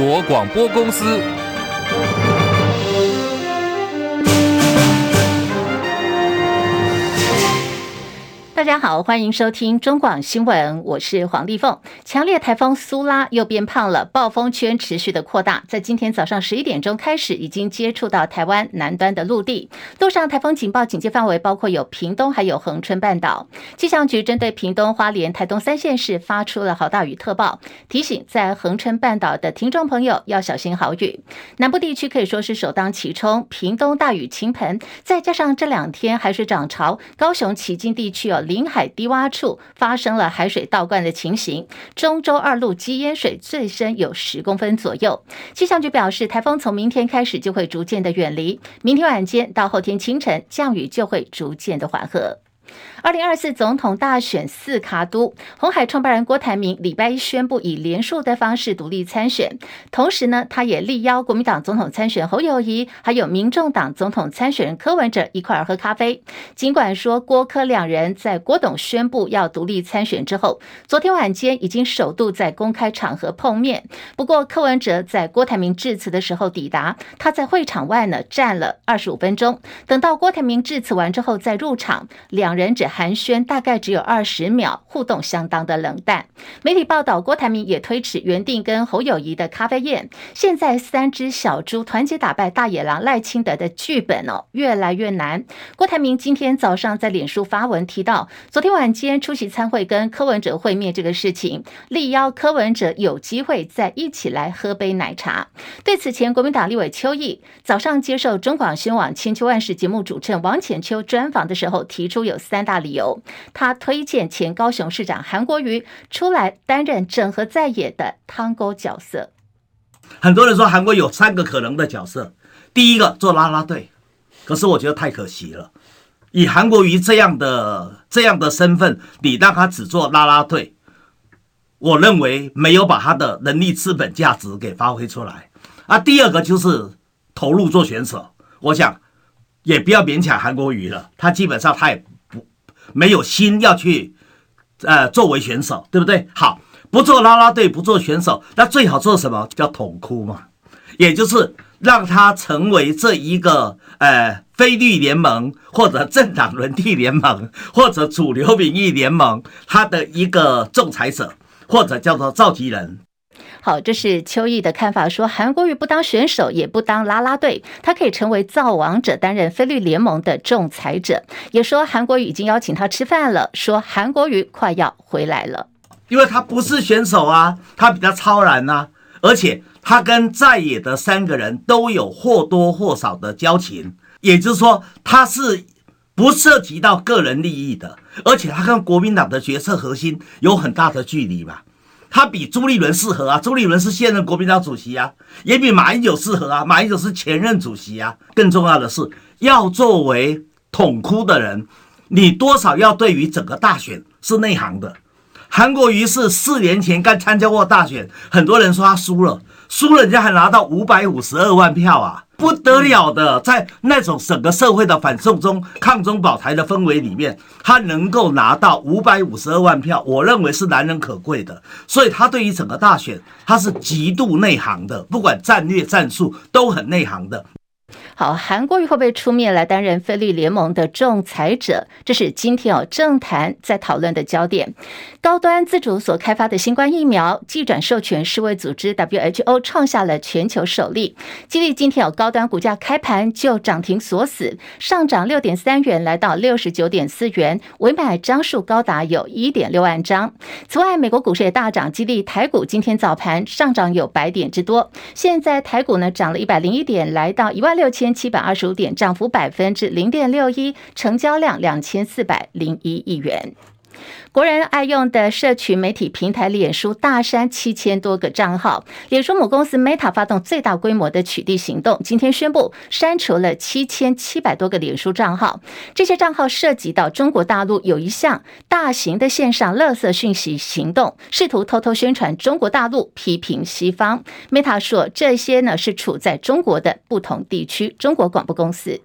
国广播公司。大家好，欢迎收听中广新闻，我是黄丽凤。强烈台风苏拉又变胖了，暴风圈持续的扩大，在今天早上十一点钟开始，已经接触到台湾南端的陆地。路上台风警报警戒范围包括有屏东，还有恒春半岛。气象局针对屏东、花莲、台东三县市发出了豪大雨特报，提醒在恒春半岛的听众朋友要小心豪雨。南部地区可以说是首当其冲，屏东大雨倾盆，再加上这两天海水涨潮，高雄旗津地区有。临海低洼处发生了海水倒灌的情形，中州二路积淹水最深有十公分左右。气象局表示，台风从明天开始就会逐渐的远离，明天晚间到后天清晨降雨就会逐渐的缓和。二零二四总统大选四卡都，红海创办人郭台铭礼拜一宣布以连署的方式独立参选，同时呢，他也力邀国民党总统参选侯友谊，还有民众党总统参选人柯文哲一块儿喝咖啡。尽管说郭柯两人在郭董宣布要独立参选之后，昨天晚间已经首度在公开场合碰面，不过柯文哲在郭台铭致辞的时候抵达，他在会场外呢站了二十五分钟，等到郭台铭致辞完之后再入场，两人只。寒暄大概只有二十秒，互动相当的冷淡。媒体报道，郭台铭也推迟原定跟侯友谊的咖啡宴。现在三只小猪团结打败大野狼赖清德的剧本哦，越来越难。郭台铭今天早上在脸书发文提到，昨天晚间出席参会跟柯文哲会面这个事情，力邀柯文哲有机会再一起来喝杯奶茶。对此前国民党立委邱毅早上接受中广新闻网千秋万世节目主持人王浅秋专访的时候，提出有三大。理由，他推荐前高雄市长韩国瑜出来担任整合在野的汤沟角色。很多人说韩国有三个可能的角色，第一个做拉拉队，可是我觉得太可惜了。以韩国瑜这样的这样的身份，你让他只做拉拉队，我认为没有把他的能力、资本、价值给发挥出来。啊，第二个就是投入做选手，我想也不要勉强韩国瑜了，他基本上他也。没有心要去，呃，作为选手，对不对？好，不做啦啦队，不做选手，那最好做什么？叫统哭嘛，也就是让他成为这一个，呃，非绿联盟或者政党轮替联盟或者主流民意联盟他的一个仲裁者，或者叫做召集人。好，这是邱毅的看法，说韩国瑜不当选手，也不当啦啦队，他可以成为造王者，担任非绿联盟的仲裁者。也说韩国瑜已经邀请他吃饭了，说韩国瑜快要回来了，因为他不是选手啊，他比较超然呐、而且他跟在野的三个人都有或多或少的交情，也就是说他是不涉及到个人利益的，而且他跟国民党的决策核心有很大的距离嘛。他比朱立伦适合啊，朱立伦是现任国民党主席啊，也比马英九适合啊，马英九是前任主席啊。更重要的是，要作为统哭的人，你多少要对于整个大选是内行的。韩国瑜是四年前刚参加过大选，很多人说他输了，输了人家还拿到五百五十二万票啊。不得了的，在那种整个社会的反送中、抗中保台的氛围里面，他能够拿到五百五十二万票，我认为是难能可贵的。所以，他对于整个大选，他是极度内行的，不管战略战术都很内行的。好，韩国瑜会不会出面来担任非绿联盟的仲裁者？这是今天哦政坛在讨论的焦点。高端自主所开发的新冠疫苗，既转授权世卫组织 WHO 创下了全球首例。激励今天有高端股价开盘就涨停锁死，上涨六点三元，来到六十九点四元，委买张数高达有一点六万张。此外，美国股市也大涨，激励台股今天早盘上涨有百点之多。现在台股呢涨了一百零一点，来到一万六千。七百二十五点，涨幅百分之零点六一，成交量两千四百零一亿元。国人爱用的社群媒体平台脸书大删七千多个账号，脸书母公司 Meta 发动最大规模的取缔行动，今天宣布删除了七千七百多个脸书账号。这些账号涉及到中国大陆有一项大型的线上垃圾讯息行动，试图偷偷宣传中国大陆，批评西方。Meta 说，这些呢是处在中国的不同地区。中国广播公司。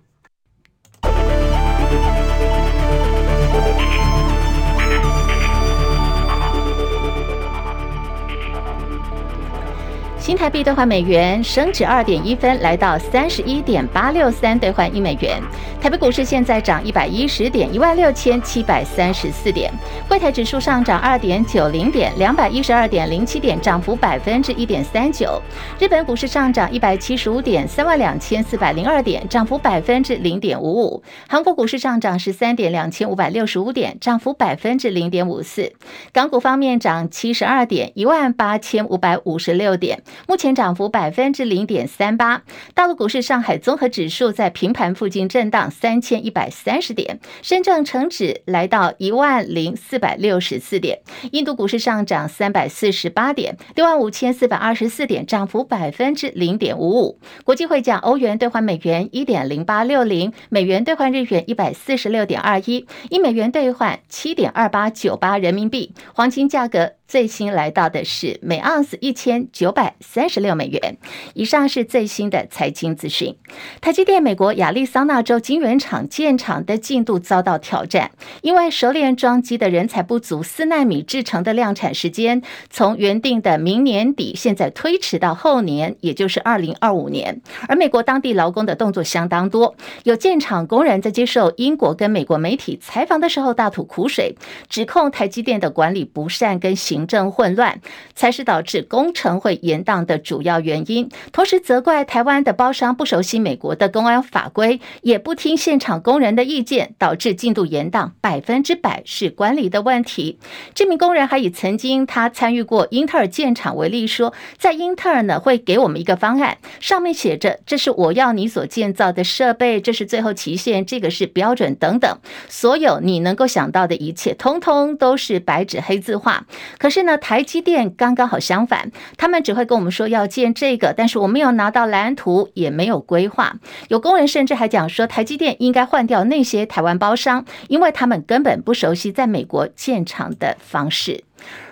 新台币兑换美元升值二点一分，来到三十一点八六三兑换一美元。台北股市现在涨一百一十点，一万六千七百三十四点。柜台指数上涨二点九零点，两百一十二点零七点，涨幅百分之一点三九。日本股市上涨一百七十五点，三万两千四百零二点，涨幅百分之零点五五。韩国股市上涨十三点，两千五百六十五点，涨幅百分之零点五四。港股方面涨七十二点，一万八千五百五十六点。目前涨幅百分之零点三八。大陆股市，上海综合指数在平盘附近震荡三千一百三十点，深圳成指来到一万零四百六十四点。印度股市上涨三百四十八点，六万五千四百二十四点，涨幅百分之零点五五。国际汇价，欧元兑换美元一点零八六零，美元兑换日元一百四十六点二一，一美元兑换七点二八九八人民币。黄金价格。最新来到的是每盎司一千九百三十六美元。以上是最新的财经资讯。台积电美国亚利桑那州晶圆厂建厂的进度遭到挑战，因为熟练装机的人才不足，四纳米制程的量产时间从原定的明年底，现在推迟到后年，也就是二零二五年。而美国当地劳工的动作相当多，有建厂工人在接受英国跟美国媒体采访的时候大吐苦水，指控台积电的管理不善跟行。行政混乱才是导致工程会延宕的主要原因，同时责怪台湾的包商不熟悉美国的公安法规，也不听现场工人的意见，导致进度延宕，百分之百是管理的问题。这名工人还以曾经他参与过英特尔建厂为例说，在英特尔呢会给我们一个方案，上面写着这是我要你所建造的设备，这是最后期限，这个是标准等等，所有你能够想到的一切，通通都是白纸黑字画。可是呢，台积电刚刚好相反，他们只会跟我们说要建这个，但是我没有拿到蓝图，也没有规划。有工人甚至还讲说，台积电应该换掉那些台湾包商，因为他们根本不熟悉在美国建厂的方式。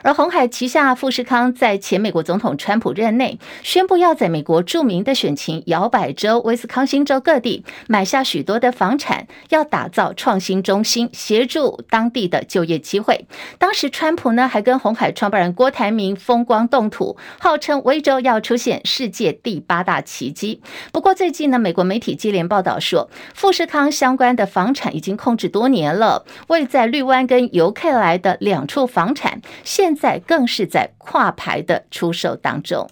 而鸿海旗下富士康在前美国总统川普任内宣布要在美国著名的选情摇摆州威斯康星州各地买下许多的房产，要打造创新中心，协助当地的就业机会。当时川普呢还跟红海创办人郭台铭风光动土，号称威州要出现世界第八大奇迹。不过最近呢，美国媒体接连报道说，富士康相关的房产已经控制多年了，位在绿湾跟尤克莱的两处房产。现在更是在跨牌的出售当中。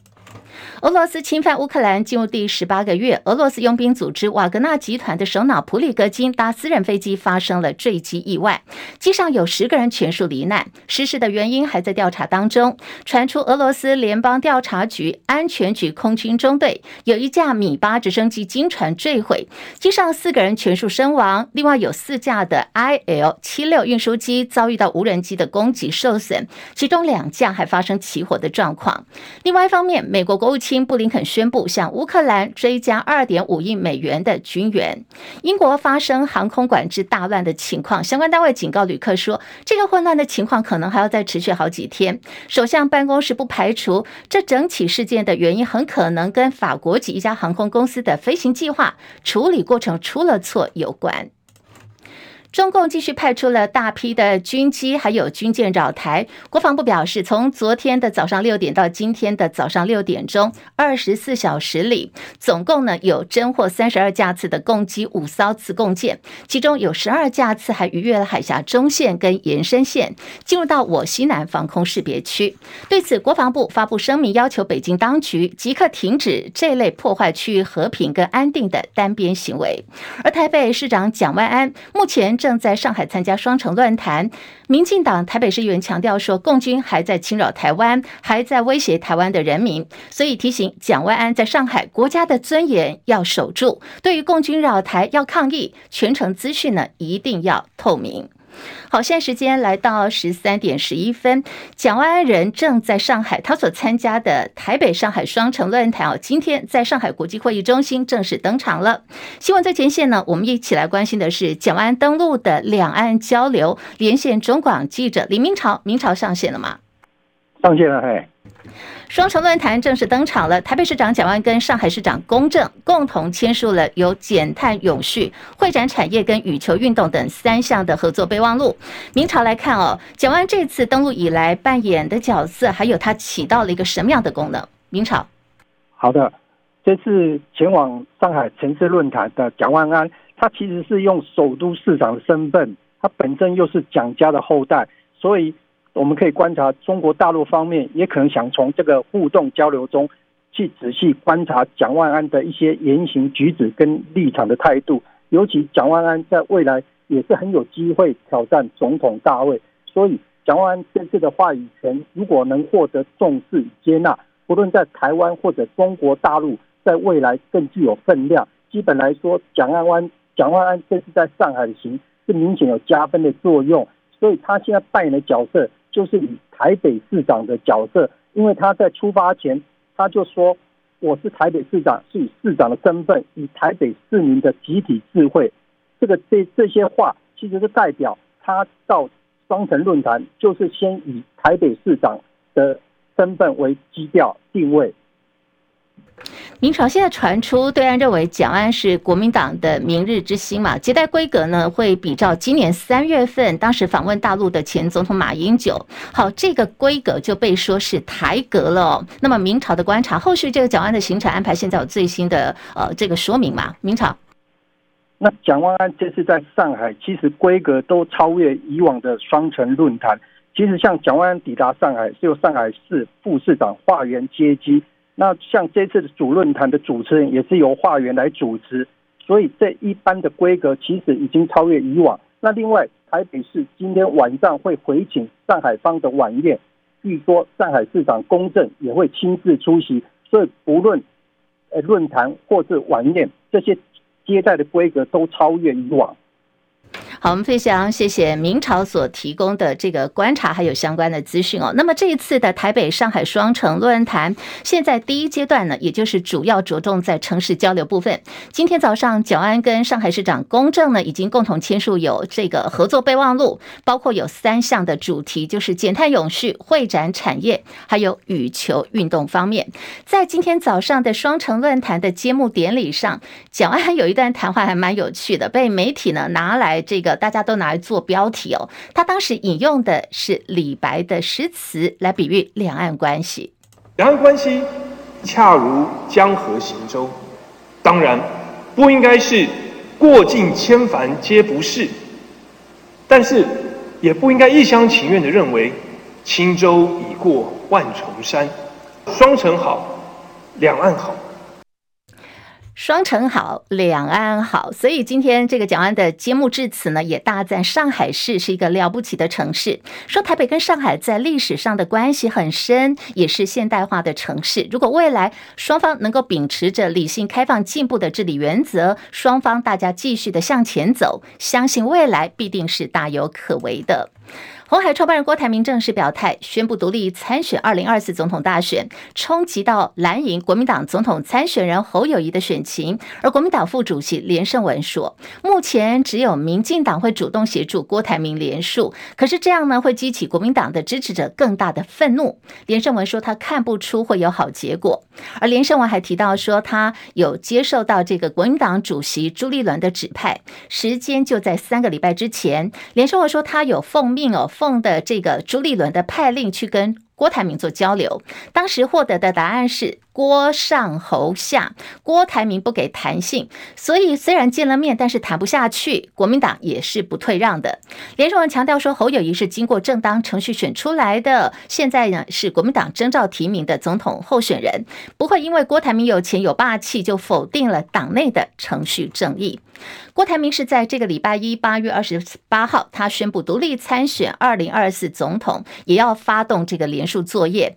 俄罗斯侵犯乌克兰进入第十八个月，俄罗斯佣兵组织瓦格纳集团的首脑普里格金搭私人飞机发生了坠机意外，机上有十个人全数罹难，失事的原因还在调查当中。传出俄罗斯联邦调查局安全局空军中队有一架米八直升机经船坠毁，机上四个人全数身亡，另外有四架的 IL 七六运输机遭遇到无人机的攻击受损，其中两架还发生起火的状况。另外一方面，美国国务卿。布林肯宣布向乌克兰追加二点五亿美元的军援。英国发生航空管制大乱的情况，相关单位警告旅客说，这个混乱的情况可能还要再持续好几天。首相办公室不排除，这整起事件的原因很可能跟法国籍一家航空公司的飞行计划处理过程出了错有关。中共继续派出了大批的军机，还有军舰扰台。国防部表示，从昨天的早上六点到今天的早上六点钟，二十四小时里，总共呢有侦获三十二架次的共机五艘次共舰，其中有十二架次还逾越了海峡中线跟延伸线，进入到我西南防空识别区。对此，国防部发布声明，要求北京当局即刻停止这类破坏区域和平跟安定的单边行为。而台北市长蒋万安目前，正在上海参加双城论坛，民进党台北市议员强调说，共军还在侵扰台湾，还在威胁台湾的人民，所以提醒蒋万安在上海国家的尊严要守住，对于共军扰台要抗议，全程资讯呢一定要透明。好，现在时间来到十三点十一分，蒋万安人正在上海，他所参加的台北上海双城论坛哦，今天在上海国际会议中心正式登场了。新闻最前线呢，我们一起来关心的是蒋万安登陆的两岸交流，连线中广记者李明朝，明朝上线了吗？上线了，嘿。双城论坛正式登场了，台北市长蒋万跟上海市长龚正共同签署了由减碳永续、会展产业跟羽球运动等三项的合作备忘录。明朝来看哦，蒋万这次登陆以来扮演的角色，还有他起到了一个什么样的功能？明朝。好的，这次前往上海城市论坛的蒋万安，他其实是用首都市长的身份，他本身又是蒋家的后代，所以我们可以观察中国大陆方面也可能想从这个互动交流中去仔细观察蒋万安的一些言行举止跟立场的态度，尤其蒋万安在未来也是很有机会挑战总统大位，所以蒋万安这次的话语权如果能获得重视与接纳。不论在台湾或者中国大陆，在未来更具有分量。基本来说，蒋万安、蒋万安这次在上海行是明显有加分的作用。所以他现在扮演的角色就是以台北市长的角色，因为他在出发前他就说：“我是台北市长，是以市长的身份，以台北市民的集体智慧。”这个这这些话其实是代表他到双城论坛，就是先以台北市长的。身份为基调定位。明朝现在传出，对岸认为蒋安是国民党的明日之星嘛？接待规格呢，会比照今年三月份当时访问大陆的前总统马英九。好，这个规格就被说是台格了。那么明朝的观察，后续这个蒋安的行程安排，现在有最新的呃这个说明嘛？明朝，那蒋万安这次在上海，其实规格都超越以往的双城论坛。其实像蒋万安抵达上海，是由上海市副市长华元接机。那像这次的主论坛的主持人也是由化缘来主持，所以这一般的规格其实已经超越以往。那另外，台北市今天晚上会回请上海方的晚宴，据说上海市长龚正也会亲自出席。所以不论呃论坛或是晚宴，这些接待的规格都超越以往。好，我们非常谢谢明朝所提供的这个观察，还有相关的资讯哦。那么这一次的台北、上海双城论坛，现在第一阶段呢，也就是主要着重在城市交流部分。今天早上，蒋安跟上海市长龚正呢，已经共同签署有这个合作备忘录，包括有三项的主题，就是减碳永续、会展产业，还有羽球运动方面。在今天早上的双城论坛的揭幕典礼上，蒋安有一段谈话还蛮有趣的，被媒体呢拿来这个。大家都拿来做标题哦。他当时引用的是李白的诗词来比喻两岸关系。两岸关系恰如江河行舟，当然不应该是过尽千帆皆不是，但是也不应该一厢情愿的认为轻舟已过万重山。双城好，两岸好。双城好，两岸好，所以今天这个蒋安的揭幕致辞呢，也大赞上海市是一个了不起的城市，说台北跟上海在历史上的关系很深，也是现代化的城市。如果未来双方能够秉持着理性、开放、进步的治理原则，双方大家继续的向前走，相信未来必定是大有可为的。红海创办人郭台铭正式表态，宣布独立参选二零二四总统大选，冲击到蓝营国民党总统参选人侯友谊的选情。而国民党副主席连胜文说，目前只有民进党会主动协助郭台铭连署，可是这样呢，会激起国民党的支持者更大的愤怒。连胜文说，他看不出会有好结果。而连胜文还提到说，他有接受到这个国民党主席朱立伦的指派，时间就在三个礼拜之前。连胜文说，他有奉命哦。奉的这个朱立伦的派令去跟郭台铭做交流，当时获得的答案是郭上侯下，郭台铭不给弹性，所以虽然见了面，但是谈不下去。国民党也是不退让的。连胜文强调说，侯友谊是经过正当程序选出来的，现在呢是国民党征召提名的总统候选人，不会因为郭台铭有钱有霸气就否定了党内的程序正义。郭台铭是在这个礼拜一，八月二十八号，他宣布独立参选二零二四总统，也要发动这个连做作业。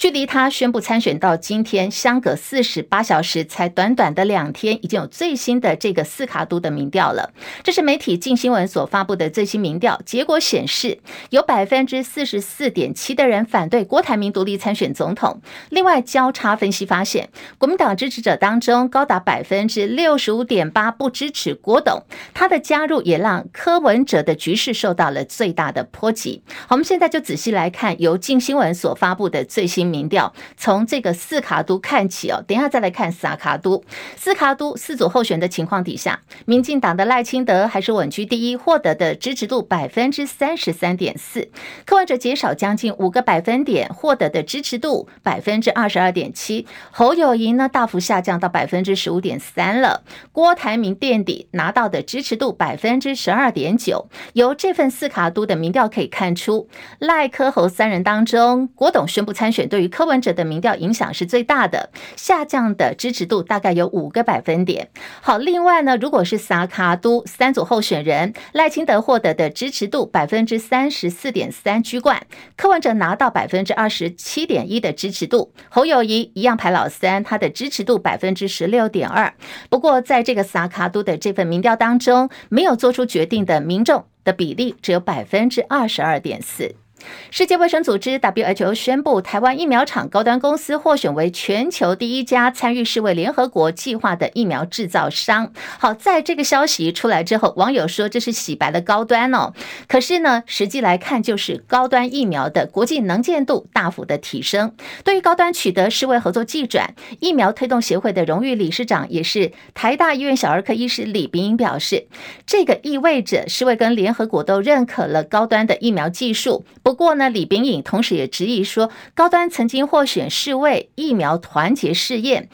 距离他宣布参选到今天相隔四十八小时，才短短的两天，已经有最新的这个四卡都的民调了。这是媒体镜新闻所发布的最新民调结果显示，有百分之四十四点七的人反对郭台铭独立参选总统。另外，交叉分析发现，国民党支持者当中高达百分之六十五点八不支持郭董，他的加入也让柯文哲的局势受到了最大的波及。好，我们现在就仔细来看由镜新闻所发布的最新。民调，从这个四卡都看起哦。等一下再来看三卡都，四卡都四组候选的情况底下，民进党的赖清德还是稳居第一，获得的支持度百分之三十三点四。柯文哲减少将近五个百分点，获得的支持度百分之二十二点七。侯友宜呢大幅下降到百分之十五点三了。郭台铭垫底，拿到的支持度百分之十二点九。由这份四卡都的民调可以看出，赖柯侯三人当中，郭董宣布参选，对于柯文哲的民调影响是最大的，下降的支持度大概有五个百分点。好，另外呢，如果是萨卡都三组候选人，赖清德获得的支持度百分之三十四点三居冠，柯文哲拿到百分之二十七点一的支持度，侯友谊一样排老三，他的支持度百分之十六点二。不过在这个萨卡都的这份民调当中，没有做出决定的民众的比例只有百分之二十二点四。世界卫生组织 WHO 宣布，台湾疫苗厂高端公司获选为全球第一家参与世卫联合国计划的疫苗制造商。好，在这个消息出来之后，网友说这是洗白了高端哦。可是呢，实际来看，就是高端疫苗的国际能见度大幅的提升。对于高端取得世卫合作技转，疫苗推动协会的荣誉理事长，也是台大医院小儿科医师李秉英表示，这个意味着世卫跟联合国都认可了高端的疫苗技术。不过呢，李炳颖同时也质疑说，高端曾经获选世卫疫苗团结试验。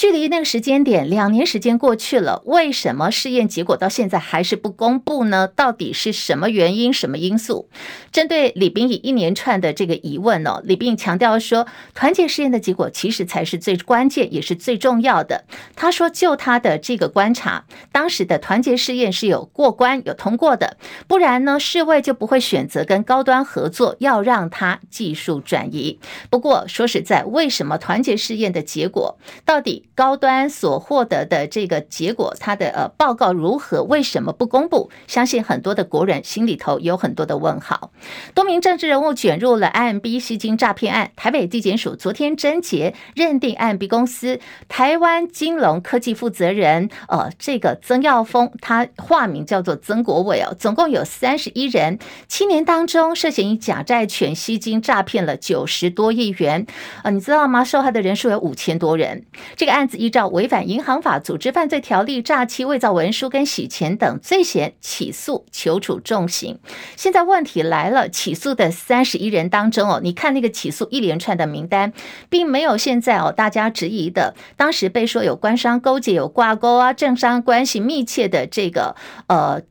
距离那个时间点，两年时间过去了，为什么试验结果到现在还是不公布呢？到底是什么原因、什么因素？针对李秉颖一连串的这个疑问呢，李秉颖强调说，团结试验的结果其实才是最关键，也是最重要的。他说，就他的这个观察，当时的团结试验是有过关、有通过的，不然呢，世卫就不会选择跟高端合作，要让他技术转移。不过说实在，为什么团结试验的结果到底？高端所获得的这个结果，它的呃报告如何？为什么不公布？相信很多的国人心里头有很多的问号。多名政治人物卷入了 IMB 吸金诈骗案，台北地检署昨天侦结，认定 IMB 公司台湾金融科技负责人，呃，这个曾耀峰，他化名叫做曾国伟哦，总共有三十一人，七年当中涉嫌以假债权吸金诈骗了九十多亿元，呃，你知道吗？受害的人数有五千多人，这个案。依照违反银行法、组织犯罪条例、诈欺、伪造文书跟洗钱等罪嫌起诉，求处重刑。现在问题来了，起诉的三十一人当中哦，你看那个起诉一连串的名单，并没有现在哦大家质疑的，当时被说有官商勾结、有挂钩啊、政商关系密切的这个呃。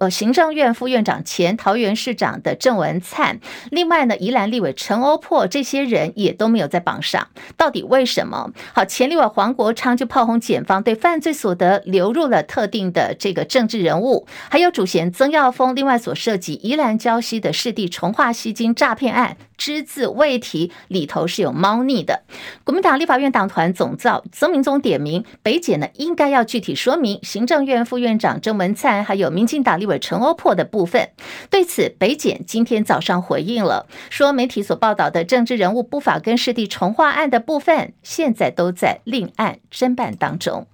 呃，行政院副院长、前桃园市长的郑文灿，另外呢，宜兰立委陈欧珀，这些人也都没有在榜上，到底为什么？好，前立委黄国昌就炮轰检方对犯罪所得流入了特定的这个政治人物，还有主嫌曾耀峰，另外所涉及宜兰礁溪的市地重划吸金诈骗案。只字未提，里头是有猫腻的。国民党立法院党团总召曾铭宗点名北检呢，应该要具体说明行政院副院长郑文灿还有民进党立委陈欧珀的部分。对此，北检今天早上回应了，说媒体所报道的政治人物不法跟市地重化案的部分，现在都在另案侦办当中。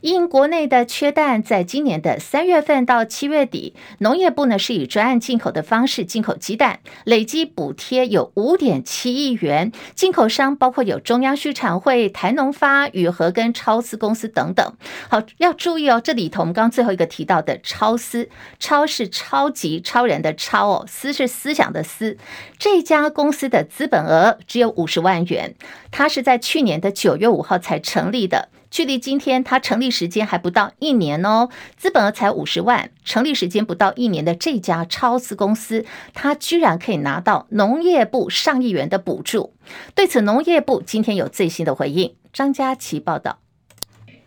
因国内的缺蛋，在今年的三月份到七月底，农业部呢是以专案进口的方式进口鸡蛋，累计补贴有五点七亿元。进口商包括有中央畜产会、台农发、宇和跟超丝公司等等。好，要注意哦，这里头我们刚最后一个提到的超丝，超是超级超人的超哦，思是思想的思。这家公司的资本额只有五十万元，它是在去年的九月五号才成立的。距离今天，它成立时间还不到一年哦，资本额才五十万，成立时间不到一年的这家超丝公司，它居然可以拿到农业部上亿元的补助。对此，农业部今天有最新的回应。张佳琪报道。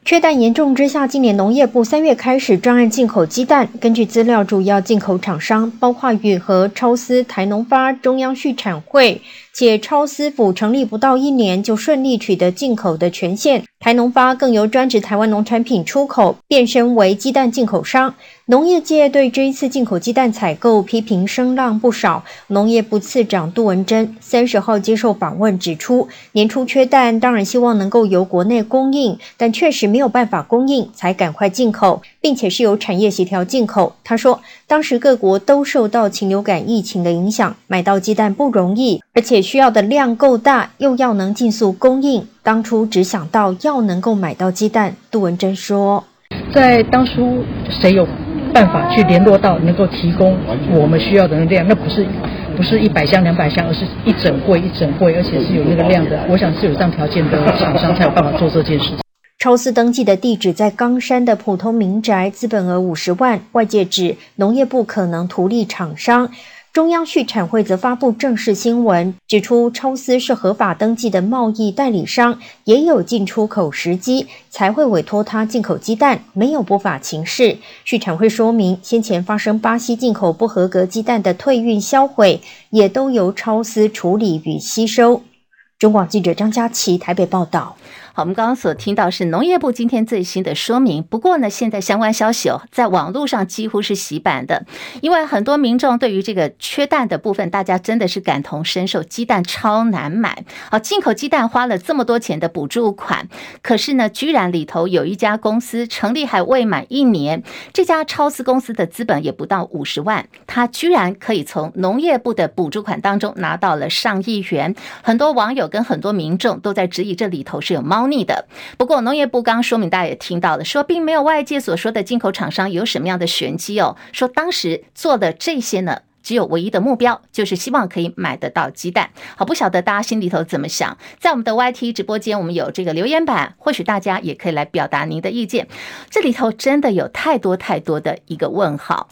缺蛋严重之下，今年农业部三月开始专案进口鸡蛋。根据资料，主要进口厂商包括宇和、超丝、台农发、中央畜产会，且超丝府成立不到一年就顺利取得进口的权限。台农发更由专职台湾农产品出口变身为鸡蛋进口商。农业界对这一次进口鸡蛋采购批评声浪不少。农业部次长杜文珍三十号接受访问指出，年初缺蛋，当然希望能够由国内供应，但确实没有办法供应，才赶快进口，并且是由产业协调进口。他说，当时各国都受到禽流感疫情的影响，买到鸡蛋不容易，而且需要的量够大，又要能尽速供应。当初只想到要能够买到鸡蛋。杜文珍说，在当初谁有？办法去联络到能够提供我们需要的量，那不是不是一百箱两百箱，而是一整柜一整柜，而且是有那个量的。我想是有这样条件的厂商才有办法做这件事情。超丝登记的地址在冈山的普通民宅，资本额五十万，外界指农业部可能图利厂商。中央畜产会则发布正式新闻，指出超丝是合法登记的贸易代理商，也有进出口时机，才会委托他进口鸡蛋，没有不法情事。畜产会说明，先前发生巴西进口不合格鸡蛋的退运销毁，也都由超丝处理与吸收。中广记者张佳琪台北报道。好，我们刚刚所听到是农业部今天最新的说明。不过呢，现在相关消息哦，在网络上几乎是洗版的，因为很多民众对于这个缺蛋的部分，大家真的是感同身受，鸡蛋超难买。好，进口鸡蛋花了这么多钱的补助款，可是呢，居然里头有一家公司成立还未满一年，这家超市公司的资本也不到五十万，他居然可以从农业部的补助款当中拿到了上亿元。很多网友跟很多民众都在质疑这里头是有猫。猫腻的。不过农业部刚刚说明，大家也听到了，说并没有外界所说的进口厂商有什么样的玄机哦。说当时做的这些呢，只有唯一的目标，就是希望可以买得到鸡蛋。好，不晓得大家心里头怎么想？在我们的 YT 直播间，我们有这个留言板，或许大家也可以来表达您的意见。这里头真的有太多太多的一个问号。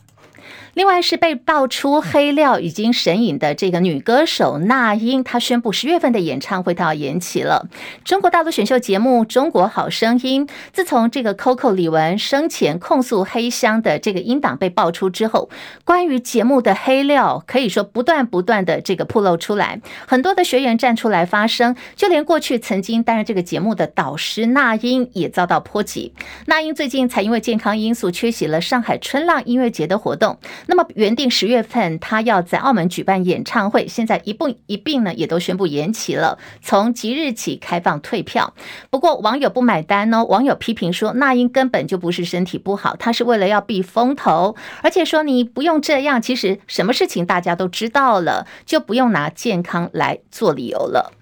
另外是被爆出黑料已经神隐的这个女歌手那英，她宣布十月份的演唱会都要延期了。中国大陆选秀节目《中国好声音》自从这个 Coco 李玟生前控诉黑箱的这个音档被爆出之后，关于节目的黑料可以说不断不断的这个暴露出来，很多的学员站出来发声，就连过去曾经担任这个节目的导师那英也遭到波及。那英最近才因为健康因素缺席了上海春浪音乐节的活动。那么原定十月份他要在澳门举办演唱会，现在一并一并呢也都宣布延期了，从即日起开放退票。不过网友不买单哦，网友批评说那英根本就不是身体不好，他是为了要避风头，而且说你不用这样，其实什么事情大家都知道了，就不用拿健康来做理由了。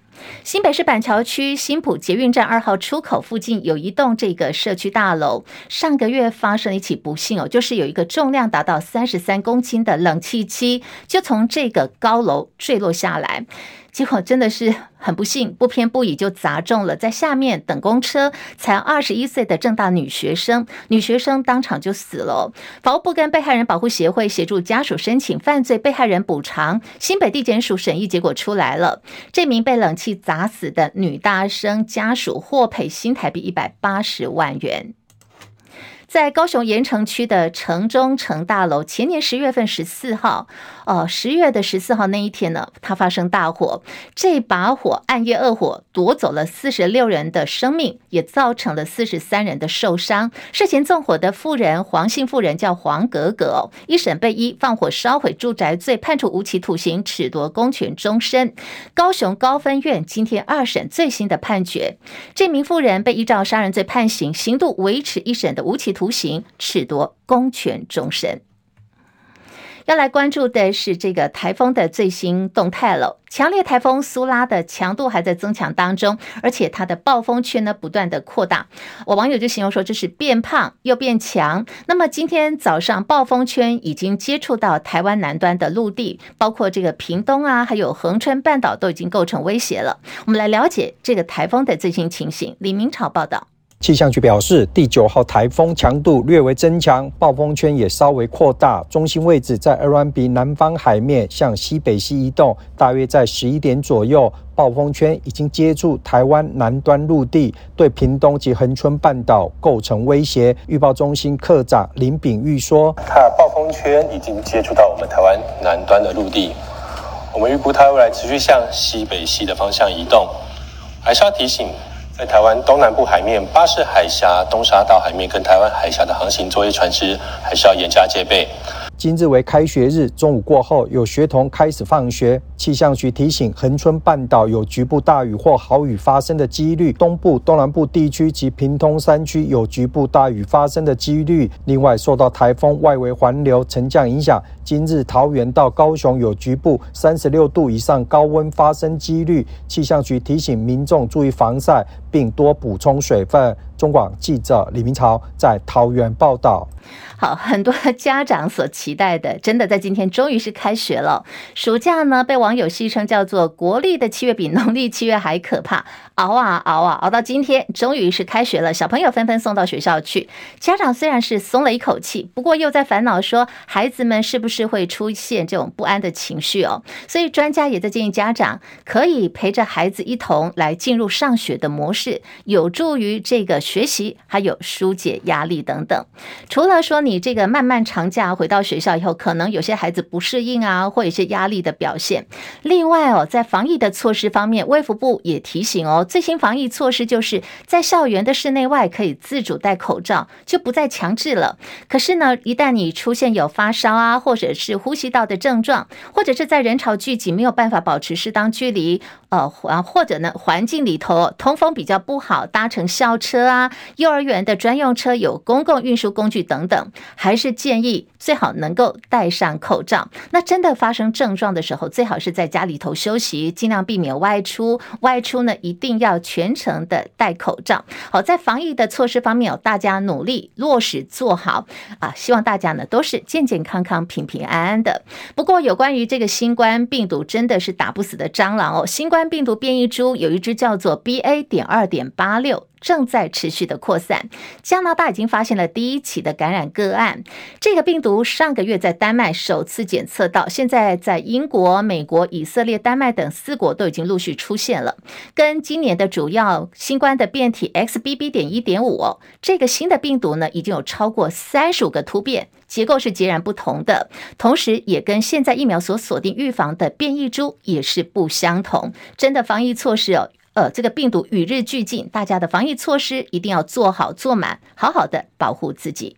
新北市板桥区新浦捷运站二号出口附近有一栋这个社区大楼，上个月发生了一起不幸哦，就是有一个重量达到三十三公斤的冷气机就从这个高楼坠落下来。结果真的是很不幸，不偏不倚就砸中了在下面等公车才二十一岁的正大女学生，女学生当场就死了。法务部跟被害人保护协会协助家属申请犯罪被害人补偿，新北地检署审议结果出来了，这名被冷气砸死的女大生家属获赔新台币一百八十万元。在高雄盐城区的城中城大楼，前年十月份十四号，哦，十月的十四号那一天呢，它发生大火。这把火暗夜恶火夺走了四十六人的生命，也造成了四十三人的受伤。涉嫌纵火的妇人黄姓妇人叫黄格格，一审被依放火烧毁住宅罪判处无期徒刑，褫夺公权终身。高雄高分院今天二审最新的判决，这名妇人被依照杀人罪判刑，刑度维持一审的无期。徒刑，褫夺公权终身。要来关注的是这个台风的最新动态了。强烈台风苏拉的强度还在增强当中，而且它的暴风圈呢不断的扩大。我网友就形容说，这是变胖又变强。那么今天早上，暴风圈已经接触到台湾南端的陆地，包括这个屏东啊，还有恒春半岛都已经构成威胁了。我们来了解这个台风的最新情形。李明朝报道。气象局表示，第九号台风强度略微增强，暴风圈也稍微扩大，中心位置在鹅銮鼻南方海面，向西北西移动。大约在十一点左右，暴风圈已经接触台湾南端陆地，对屏东及恒春半岛构成威胁。预报中心科长林炳玉说：“它暴风圈已经接触到我们台湾南端的陆地，我们预估它未来持续向西北西的方向移动。还是要提醒。”在台湾东南部海面、巴士海峡、东沙岛海面跟台湾海峡的航行作业船只，还是要严加戒备。今日为开学日，中午过后有学童开始放学。气象局提醒，恒春半岛有局部大雨或豪雨发生的几率，东部、东南部地区及屏东山区有局部大雨发生的几率。另外，受到台风外围环流沉降影响，今日桃园到高雄有局部三十六度以上高温发生几率。气象局提醒民众注意防晒，并多补充水分。中广记者李明朝在桃园报道。好，很多家长所期待的，真的在今天终于是开学了。暑假呢，被网友戏称叫做“国历的七月比农历七月还可怕”，熬啊熬啊熬到今天，终于是开学了。小朋友纷纷送到学校去，家长虽然是松了一口气，不过又在烦恼说，孩子们是不是会出现这种不安的情绪哦？所以专家也在建议家长可以陪着孩子一同来进入上学的模式，有助于这个学习，还有疏解压力等等。除了说你这个漫漫长假回到学校以后，可能有些孩子不适应啊，或有些压力的表现。另外哦，在防疫的措施方面，卫福部也提醒哦，最新防疫措施就是在校园的室内外可以自主戴口罩，就不再强制了。可是呢，一旦你出现有发烧啊，或者是呼吸道的症状，或者是在人潮聚集没有办法保持适当距离，呃，或者呢环境里头通风比较不好，搭乘校车啊、幼儿园的专用车、有公共运输工具等等。还是建议最好能够戴上口罩。那真的发生症状的时候，最好是在家里头休息，尽量避免外出。外出呢，一定要全程的戴口罩。好，在防疫的措施方面，有大家努力落实做好啊。希望大家呢都是健健康康、平平安安的。不过，有关于这个新冠病毒，真的是打不死的蟑螂哦。新冠病毒变异株有一只叫做 BA. 点二点八六。正在持续的扩散，加拿大已经发现了第一起的感染个案。这个病毒毒上个月在丹麦首次检测到，现在在英国、美国、以色列、丹麦等四国都已经陆续出现了。跟今年的主要新冠的变体 XBB. 点一点五，这个新的病毒呢，已经有超过三十五个突变，结构是截然不同的，同时也跟现在疫苗所锁定预防的变异株也是不相同。真的防疫措施哦。呃，这个病毒与日俱进，大家的防疫措施一定要做好做满，好好的保护自己。